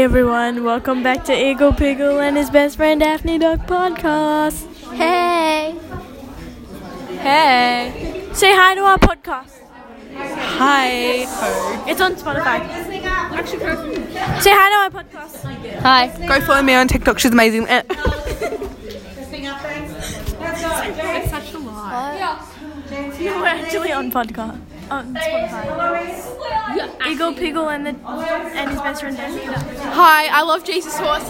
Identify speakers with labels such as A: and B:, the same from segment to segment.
A: Hey everyone, welcome back to Eagle Piggle and his best friend Daphne Duck podcast.
B: Hey.
A: Hey. Say hi to our podcast.
C: Hi.
A: It's on Spotify. Say hi to our podcast.
B: Hi.
C: Go follow me on TikTok. She's amazing. Eh.
A: We're actually on podcast. On Spotify. Eagle Piggle and the and his best friend
B: Hi, I love Jesus Horse.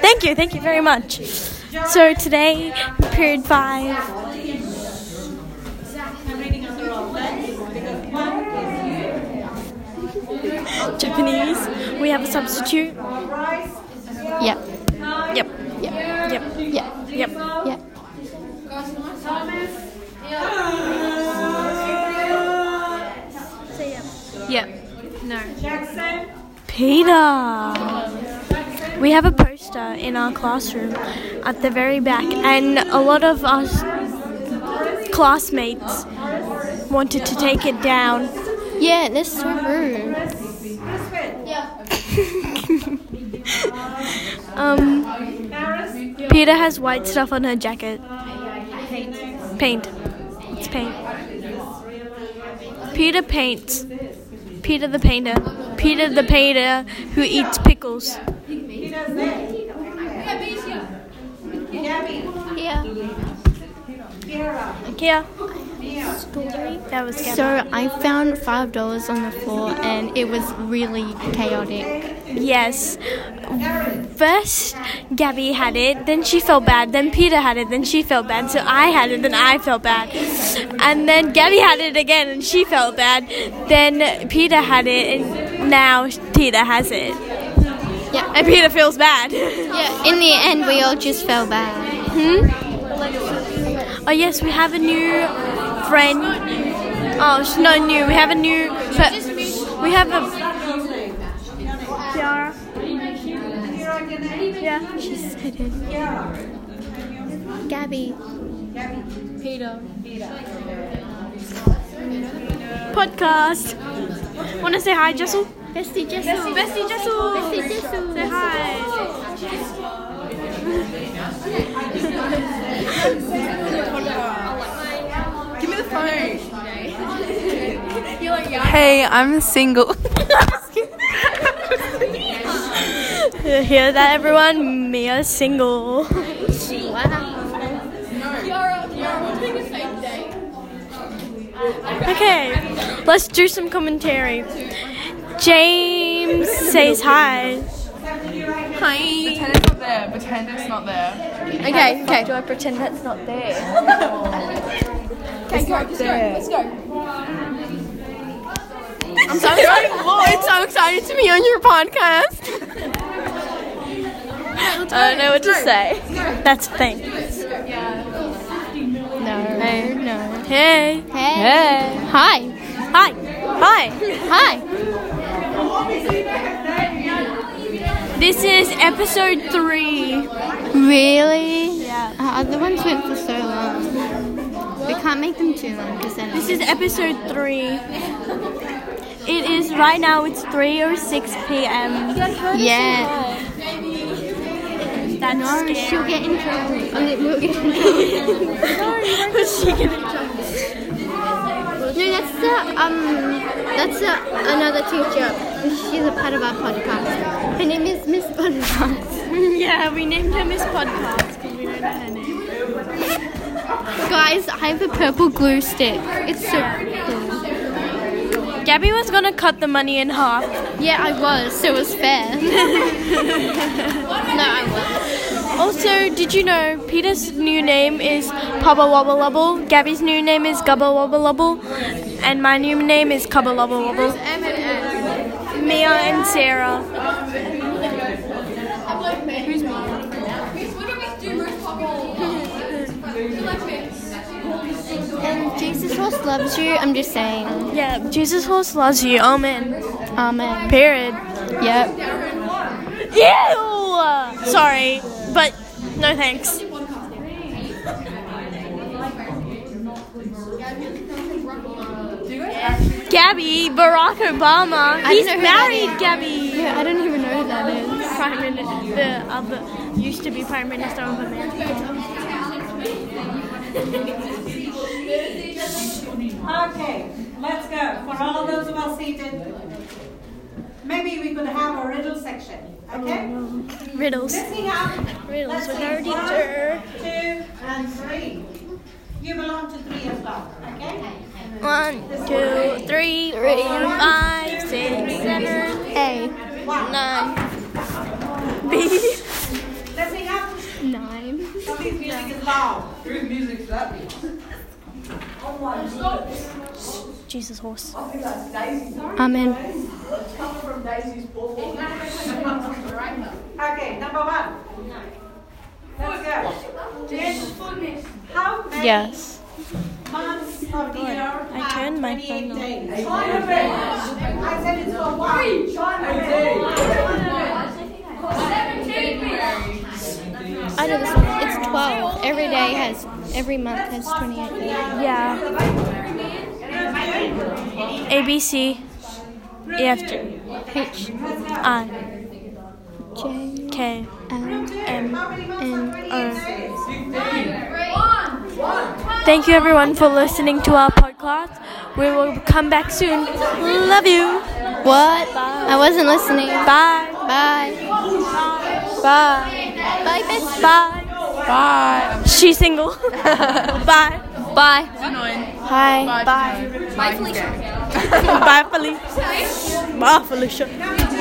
A: Thank you, thank you very much. So today, period five. Japanese. We have a substitute.
B: Yep.
A: Yep.
B: Yep.
A: Yep.
B: Yep.
A: Yep.
B: Yep.
A: Peter. We have a poster in our classroom at the very back, and a lot of us classmates wanted to take it down.
B: Yeah, that's so rude.
A: Um, Peter has white stuff on her jacket. Paint. It's paint. Peter paints. Peter the painter. Peter the painter who eats pickles.
B: Yeah.
A: That was.
B: So I found five dollars on the floor, and it was really chaotic.
A: Yes. First, Gabby had it, then she felt bad, then Peter had it, then she felt bad, so I had it, then I felt bad. And then Gabby had it again, and she felt bad. Then Peter had it, and now Peter has it.
B: Yeah.
A: And Peter feels bad.
B: Yeah. In the end, we all just felt bad.
A: Hmm? Oh, yes, we have a new friend. Oh, she's not new. We have a new. But we have a. Yeah, she's hidden.
B: Gabby. Peter.
A: Podcast. Want to say hi, Jessel?
B: Bestie Jessel.
A: Bestie Jessel.
B: Bestie Jessel.
A: Say hi.
C: Give me the phone. Hey, I'm single.
A: You Hear that, everyone? Mia's single.
B: Wow.
A: Okay, let's do some commentary. James says hi. Hi.
C: Pretend it's not there. Pretend it's not there.
A: Okay, okay. Do I pretend that's not there?
C: It's not there. Let's go.
B: I'm so excited. I'm so excited to be on your podcast.
A: I don't know what to say. That's thing.
B: No.
A: Hey.
B: No.
A: Hey.
B: Hey. Hi.
A: Hi. Hi.
B: Hi.
A: This is episode three.
B: Really?
A: Yeah.
B: Uh, other ones went for so long. We can't make them too long because then.
A: This is episode three. It is right now. It's three or six p.m.
B: Yeah.
A: That's
B: No,
A: scary.
B: she'll get in trouble. I mean, we'll get in trouble.
A: She gonna try?
B: No, that's the um, that's the, another teacher. She's a part of our podcast. Her name is Miss Podcast.
A: Yeah, we named her Miss Podcast because we don't know her name.
B: Guys, I have a purple glue stick. It's so.
A: Gabby was gonna cut the money in half.
B: Yeah, I was, so it was fair. no, I was.
A: Also, did you know Peter's new name is Papa Wobble Lubble, Gabby's new name is Gubba Wobble Lubble, and my new name is Cubba Wobble.
B: M.
A: Mia and Sarah.
B: Jesus Horse loves you. I'm just saying.
A: Yeah, Jesus Horse loves you. Amen.
B: Amen.
A: Period.
B: Yep.
A: Ew! Sorry, but no thanks. Gabby, Barack Obama. He's
B: don't know who that
A: married. Gabby.
B: Yeah, I don't even know who that is.
A: Prime Minister, the other used to be Prime Minister of America.
D: Okay, let's go. For all those who are seated, maybe we could have a riddle section. Okay?
A: Riddles.
D: Listening up.
A: Riddles
D: Let's
A: with
D: say
A: our
D: one, two, and three. You belong to three as well. Okay?
A: One, two, three, four, five, six, seven,
B: A.
A: nine. B.
D: Listening up.
B: Nine.
D: Somebody's music is loud.
C: Whose music's that?
A: Jesus horse.
B: Amen.
D: Okay, number one. Let's go. How many
A: Yes.
D: months of the year
A: I turned my
D: 28
A: phone off.
D: I said it's for one.
B: I know this one. It's 12. Every day has, every month has 28 days.
A: Yeah. A B C E F G
B: H,
A: I
B: J,
A: K
B: L,
A: M
D: How many months have 28 days?
A: Thank you everyone for listening to our podcast. We will come back soon. Love you.
B: What? Bye. I wasn't listening.
A: Bye.
B: Bye.
A: Bye.
B: Bye, Miss.
A: Bye.
C: Bye.
A: She's single. Bye.
B: Bye.
A: Hi. Bye.
C: Bye, Felicia.
A: Bye, Felicia. Bye, Felicia.